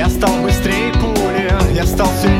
Я стал быстрее пули, я стал сильнее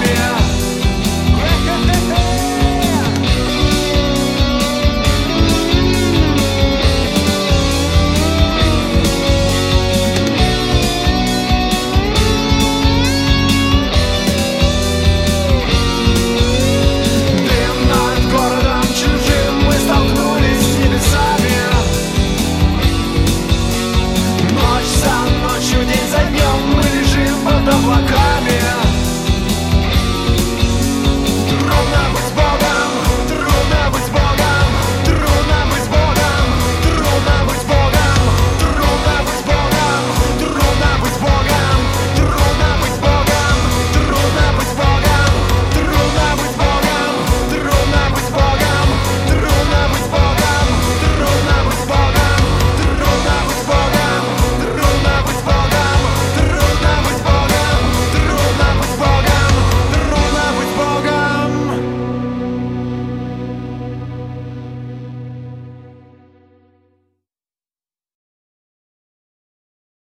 me